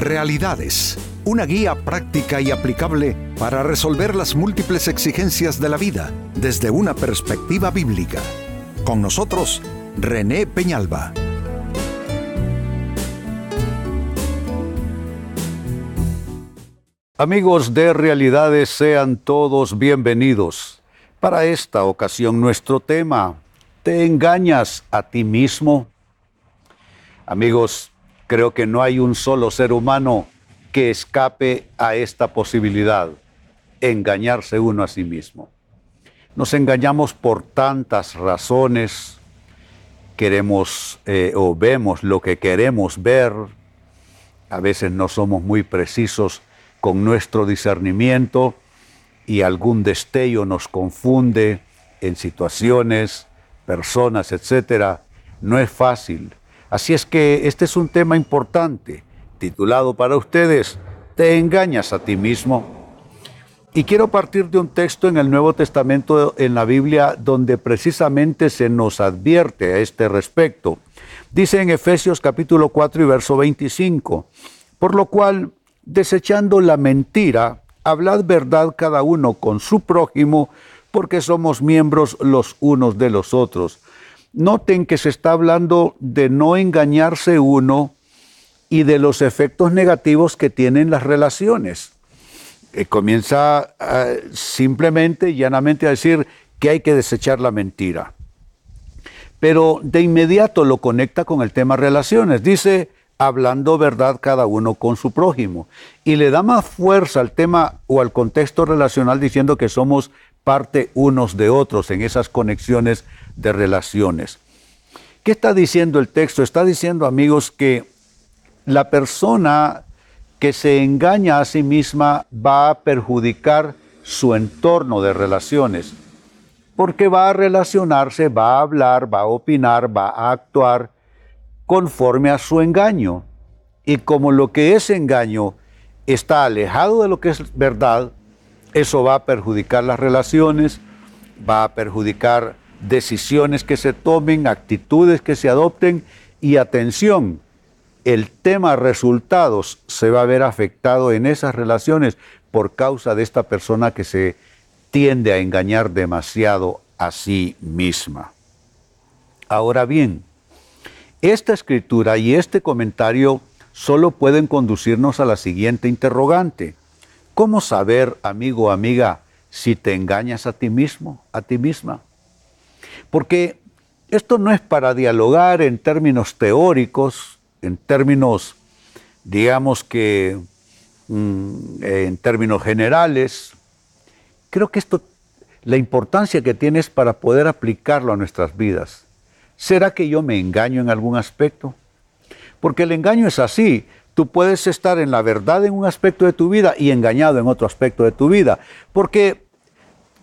Realidades, una guía práctica y aplicable para resolver las múltiples exigencias de la vida desde una perspectiva bíblica. Con nosotros, René Peñalba. Amigos de Realidades, sean todos bienvenidos. Para esta ocasión nuestro tema, ¿te engañas a ti mismo? Amigos, creo que no hay un solo ser humano que escape a esta posibilidad, engañarse uno a sí mismo. Nos engañamos por tantas razones, queremos eh, o vemos lo que queremos ver, a veces no somos muy precisos con nuestro discernimiento y algún destello nos confunde en situaciones, personas, etcétera, no es fácil. Así es que este es un tema importante, titulado para ustedes, Te engañas a ti mismo. Y quiero partir de un texto en el Nuevo Testamento en la Biblia donde precisamente se nos advierte a este respecto. Dice en Efesios capítulo 4 y verso 25, por lo cual desechando la mentira, hablad verdad cada uno con su prójimo, porque somos miembros los unos de los otros. Noten que se está hablando de no engañarse uno y de los efectos negativos que tienen las relaciones. Eh, comienza eh, simplemente y llanamente a decir que hay que desechar la mentira. Pero de inmediato lo conecta con el tema relaciones. Dice, hablando verdad cada uno con su prójimo. Y le da más fuerza al tema o al contexto relacional diciendo que somos parte unos de otros en esas conexiones de relaciones. ¿Qué está diciendo el texto? Está diciendo, amigos, que la persona que se engaña a sí misma va a perjudicar su entorno de relaciones, porque va a relacionarse, va a hablar, va a opinar, va a actuar conforme a su engaño. Y como lo que es engaño está alejado de lo que es verdad, eso va a perjudicar las relaciones, va a perjudicar decisiones que se tomen, actitudes que se adopten y atención, el tema resultados se va a ver afectado en esas relaciones por causa de esta persona que se tiende a engañar demasiado a sí misma. Ahora bien, esta escritura y este comentario solo pueden conducirnos a la siguiente interrogante. ¿Cómo saber, amigo o amiga, si te engañas a ti mismo, a ti misma? Porque esto no es para dialogar en términos teóricos, en términos, digamos que, mm, en términos generales. Creo que esto, la importancia que tiene es para poder aplicarlo a nuestras vidas. ¿Será que yo me engaño en algún aspecto? Porque el engaño es así. Tú puedes estar en la verdad en un aspecto de tu vida y engañado en otro aspecto de tu vida. Porque,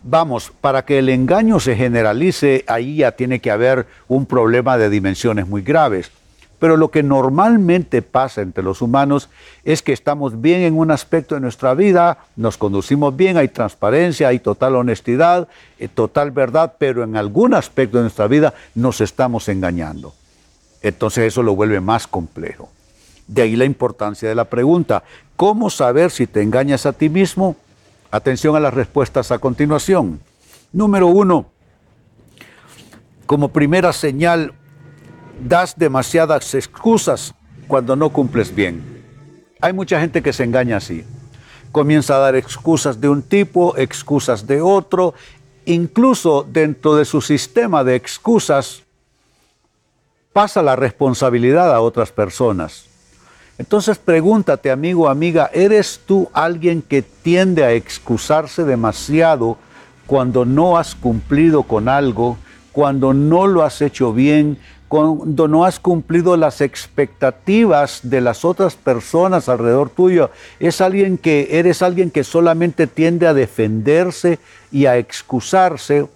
vamos, para que el engaño se generalice, ahí ya tiene que haber un problema de dimensiones muy graves. Pero lo que normalmente pasa entre los humanos es que estamos bien en un aspecto de nuestra vida, nos conducimos bien, hay transparencia, hay total honestidad, eh, total verdad, pero en algún aspecto de nuestra vida nos estamos engañando. Entonces eso lo vuelve más complejo. De ahí la importancia de la pregunta, ¿cómo saber si te engañas a ti mismo? Atención a las respuestas a continuación. Número uno, como primera señal, das demasiadas excusas cuando no cumples bien. Hay mucha gente que se engaña así. Comienza a dar excusas de un tipo, excusas de otro, incluso dentro de su sistema de excusas pasa la responsabilidad a otras personas. Entonces pregúntate, amigo, amiga, ¿eres tú alguien que tiende a excusarse demasiado cuando no has cumplido con algo, cuando no lo has hecho bien, cuando no has cumplido las expectativas de las otras personas alrededor tuyo, es alguien que eres alguien que solamente tiende a defenderse y a excusarse.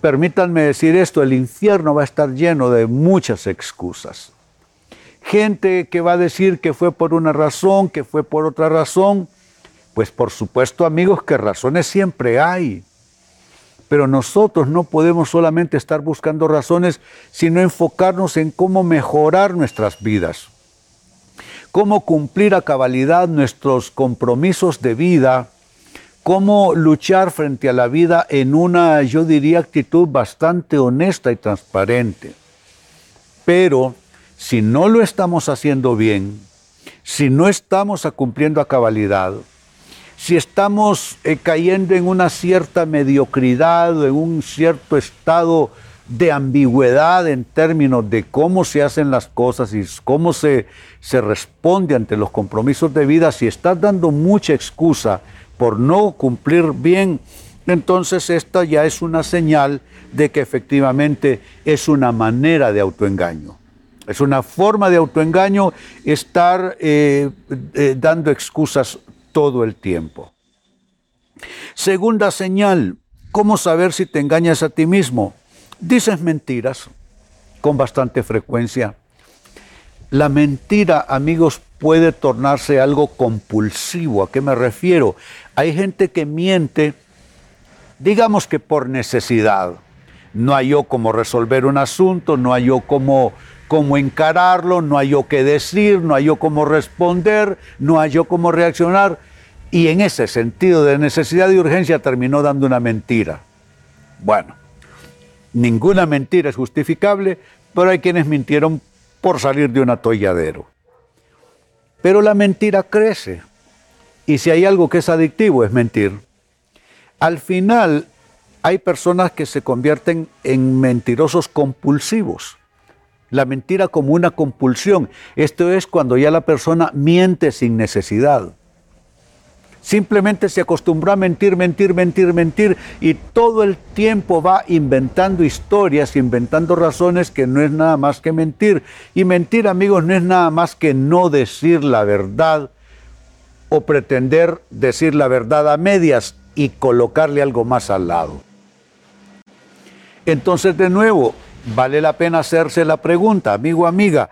permítanme decir esto, el infierno va a estar lleno de muchas excusas. Gente que va a decir que fue por una razón, que fue por otra razón, pues por supuesto amigos que razones siempre hay. Pero nosotros no podemos solamente estar buscando razones, sino enfocarnos en cómo mejorar nuestras vidas. cómo cumplir a cabalidad nuestros compromisos de vida, cómo luchar frente a la vida en una, yo diría, actitud bastante honesta y transparente. Pero si no lo estamos haciendo bien, si no estamos cumpliendo a cabalidad, si estamos eh, cayendo en una cierta mediocridad en un cierto estado de ambigüedad en términos de cómo se hacen las cosas y cómo se, se responde ante los compromisos de vida, si estás dando mucha excusa por no cumplir bien, entonces esta ya es una señal de que efectivamente es una manera de autoengaño. Es una forma de autoengaño estar eh, eh, dando excusas todo el tiempo. Segunda señal, ¿cómo saber si te engañas a ti mismo? Dices mentiras con bastante frecuencia. La mentira, amigos, puede tornarse algo compulsivo. ¿A qué me refiero? Hay gente que miente, digamos que por necesidad. No hay yo cómo resolver un asunto, no hay yo cómo, cómo encararlo, no yo qué decir, no yo cómo responder, no yo cómo reaccionar. Y en ese sentido de necesidad y urgencia terminó dando una mentira. Bueno, ninguna mentira es justificable, pero hay quienes mintieron por salir de un atolladero. Pero la mentira crece. Y si hay algo que es adictivo es mentir. Al final hay personas que se convierten en mentirosos compulsivos. La mentira como una compulsión. Esto es cuando ya la persona miente sin necesidad. Simplemente se acostumbró a mentir, mentir, mentir, mentir y todo el tiempo va inventando historias, inventando razones que no es nada más que mentir. Y mentir, amigos, no es nada más que no decir la verdad o pretender decir la verdad a medias y colocarle algo más al lado. Entonces, de nuevo, vale la pena hacerse la pregunta, amigo, amiga,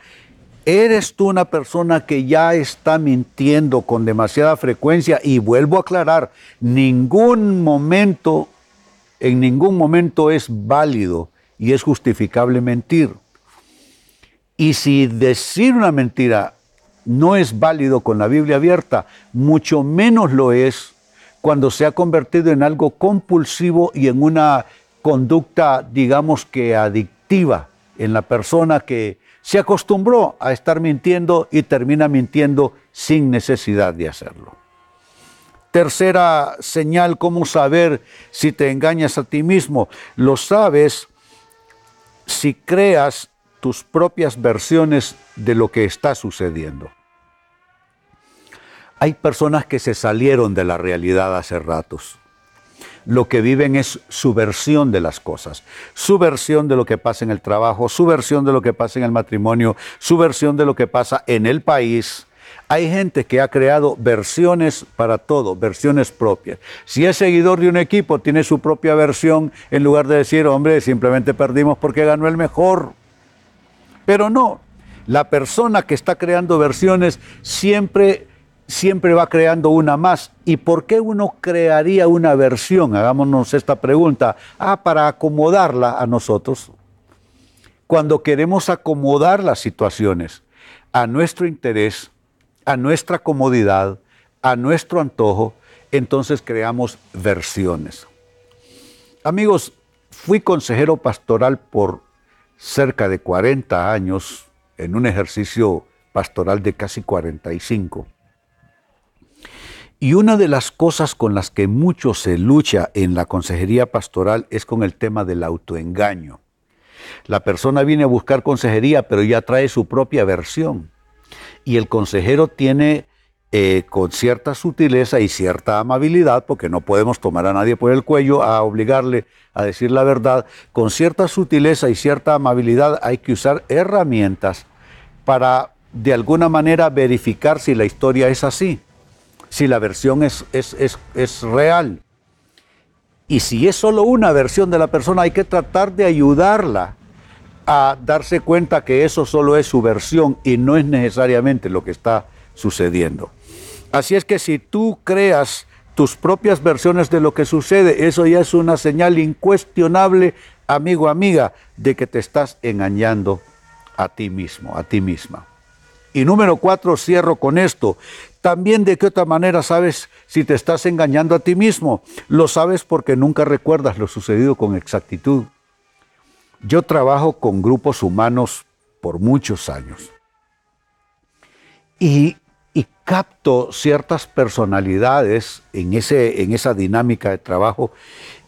¿Eres tú una persona que ya está mintiendo con demasiada frecuencia? Y vuelvo a aclarar, ningún momento, en ningún momento es válido y es justificable mentir. Y si decir una mentira no es válido con la Biblia abierta, mucho menos lo es cuando se ha convertido en algo compulsivo y en una conducta, digamos que adictiva en la persona que se acostumbró a estar mintiendo y termina mintiendo sin necesidad de hacerlo. Tercera señal, ¿cómo saber si te engañas a ti mismo? Lo sabes si creas tus propias versiones de lo que está sucediendo. Hay personas que se salieron de la realidad hace ratos lo que viven es su versión de las cosas, su versión de lo que pasa en el trabajo, su versión de lo que pasa en el matrimonio, su versión de lo que pasa en el país. Hay gente que ha creado versiones para todo, versiones propias. Si es seguidor de un equipo, tiene su propia versión en lugar de decir, hombre, simplemente perdimos porque ganó el mejor. Pero no, la persona que está creando versiones siempre siempre va creando una más. ¿Y por qué uno crearía una versión? Hagámonos esta pregunta. Ah, para acomodarla a nosotros. Cuando queremos acomodar las situaciones a nuestro interés, a nuestra comodidad, a nuestro antojo, entonces creamos versiones. Amigos, fui consejero pastoral por cerca de 40 años en un ejercicio pastoral de casi 45. Y una de las cosas con las que mucho se lucha en la consejería pastoral es con el tema del autoengaño. La persona viene a buscar consejería, pero ya trae su propia versión. Y el consejero tiene eh, con cierta sutileza y cierta amabilidad, porque no podemos tomar a nadie por el cuello a obligarle a decir la verdad, con cierta sutileza y cierta amabilidad hay que usar herramientas para de alguna manera verificar si la historia es así si la versión es, es, real. Y si es solo una versión de la persona, hay que tratar de ayudarla a darse cuenta que eso solo es su versión y no es necesariamente lo que está sucediendo. Así es que si tú creas tus propias versiones de lo que sucede, eso ya es una señal incuestionable, amigo, amiga, de que te estás engañando a ti mismo, a ti misma. Y número cuatro, cierro con esto. También de qué otra manera sabes si te estás engañando a ti mismo. Lo sabes porque nunca recuerdas lo sucedido con exactitud. Yo trabajo con grupos humanos por muchos años. Y, capto ciertas personalidades en, ese, en esa dinámica de trabajo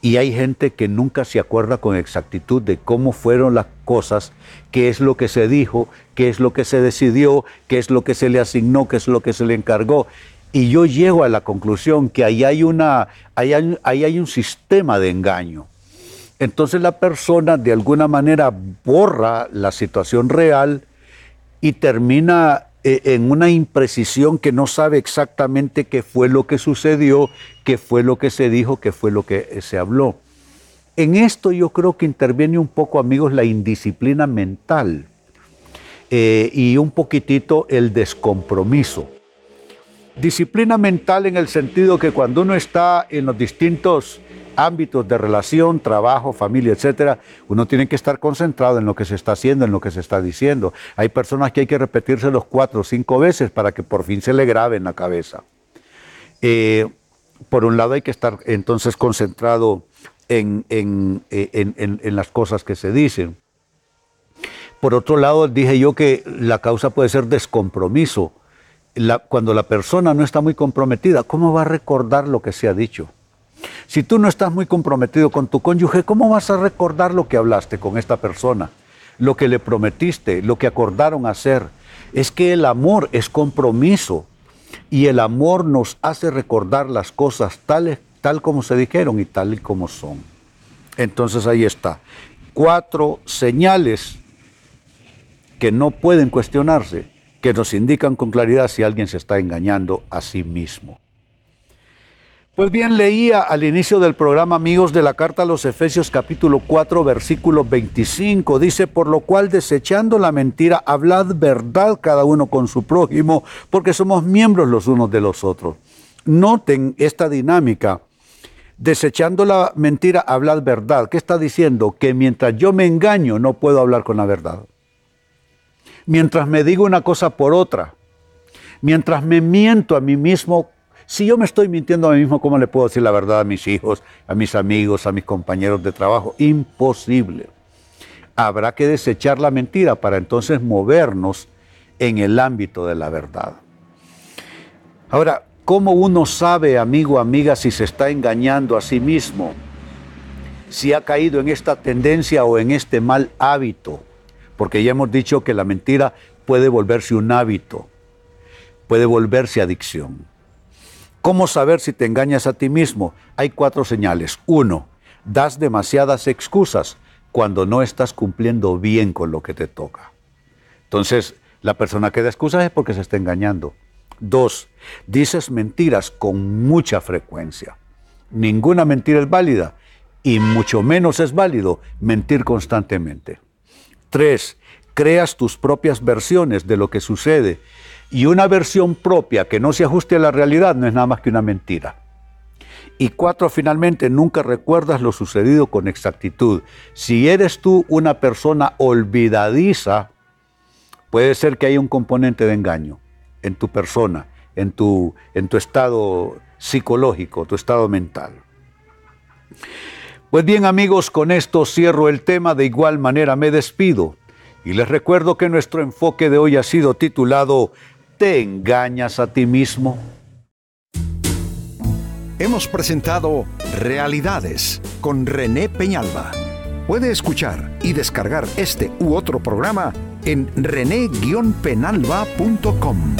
y hay gente que nunca se acuerda con exactitud de cómo fueron las cosas, qué es lo que se dijo, qué es lo que se decidió, qué es lo que se le asignó, qué es lo que se le encargó. Y yo llego a la conclusión que ahí hay, una, ahí ahí hay un sistema de engaño. Entonces la persona de alguna manera borra la situación real y termina en una imprecisión que no sabe exactamente qué fue lo que sucedió, qué fue lo que se dijo, qué fue lo que eh, se habló. En esto yo creo que interviene un poco, amigos, la indisciplina mental eh, y un poquitito el descompromiso. Disciplina mental en el sentido que cuando uno está en los distintos ámbitos de relación, trabajo, familia, etcétera, uno tiene que estar concentrado en lo que se está haciendo, en lo que se está diciendo. Hay personas que hay que repetírselos cuatro o cinco veces para que por fin se le grabe en la cabeza. Eh, por un lado hay que estar entonces concentrado en, las cosas que se dicen. Por otro lado, dije yo que la causa puede ser descompromiso. cuando la persona no está muy comprometida, ¿cómo va a recordar lo que se ha dicho? Si tú no estás muy comprometido con tu cónyuge, ¿cómo vas a recordar lo que hablaste con esta persona? Lo que le prometiste, lo que acordaron hacer. Es que el amor es compromiso y el amor nos hace recordar las cosas tales, tal como se dijeron y tal y como son. Entonces ahí está. Cuatro señales que no pueden cuestionarse, que nos indican con claridad si alguien se está engañando a sí mismo. Pues bien, leía al inicio del programa, amigos, de la carta a los Efesios capítulo 4, versículo 25. Dice, por lo cual desechando la mentira, hablad verdad cada uno con su prójimo, porque somos miembros los unos de los otros. Noten esta dinámica. Desechando la mentira, hablad verdad. ¿Qué está diciendo? Que mientras yo me engaño, no puedo hablar con la verdad. Mientras me digo una cosa por otra, mientras me miento a mí mismo si yo me estoy mintiendo a mí mismo, ¿cómo le puedo decir la verdad a mis hijos, a mis amigos, a mis compañeros de trabajo? Imposible. Habrá que desechar la mentira para entonces movernos en el ámbito de la verdad. Ahora, ¿cómo uno sabe, amigo, amiga, si se está engañando a sí mismo? Si ha caído en esta tendencia o en este mal hábito. Porque ya hemos dicho que la mentira puede volverse un hábito, puede volverse adicción. ¿Cómo saber si te engañas a ti mismo? Hay cuatro señales. Uno, das demasiadas excusas cuando no estás cumpliendo bien con lo que te toca. Entonces, la persona que da excusas es porque se está engañando. Dos, dices mentiras con mucha frecuencia. Ninguna mentira es válida y mucho menos es válido mentir constantemente. Tres, creas tus propias versiones de lo que sucede y una versión propia que no se ajuste a la realidad no es nada más que una mentira. Y cuatro, finalmente, nunca recuerdas lo sucedido con exactitud. Si eres tú una persona olvidadiza, puede ser que haya un componente de engaño en tu persona, en tu, en tu estado psicológico, tu estado mental. Pues bien amigos, con esto cierro el tema, de igual manera me despido y les recuerdo que nuestro enfoque de hoy ha sido titulado ¿Te engañas a ti mismo? Hemos presentado Realidades con René Peñalba. Puede escuchar y descargar este u otro programa en rene-penalba.com.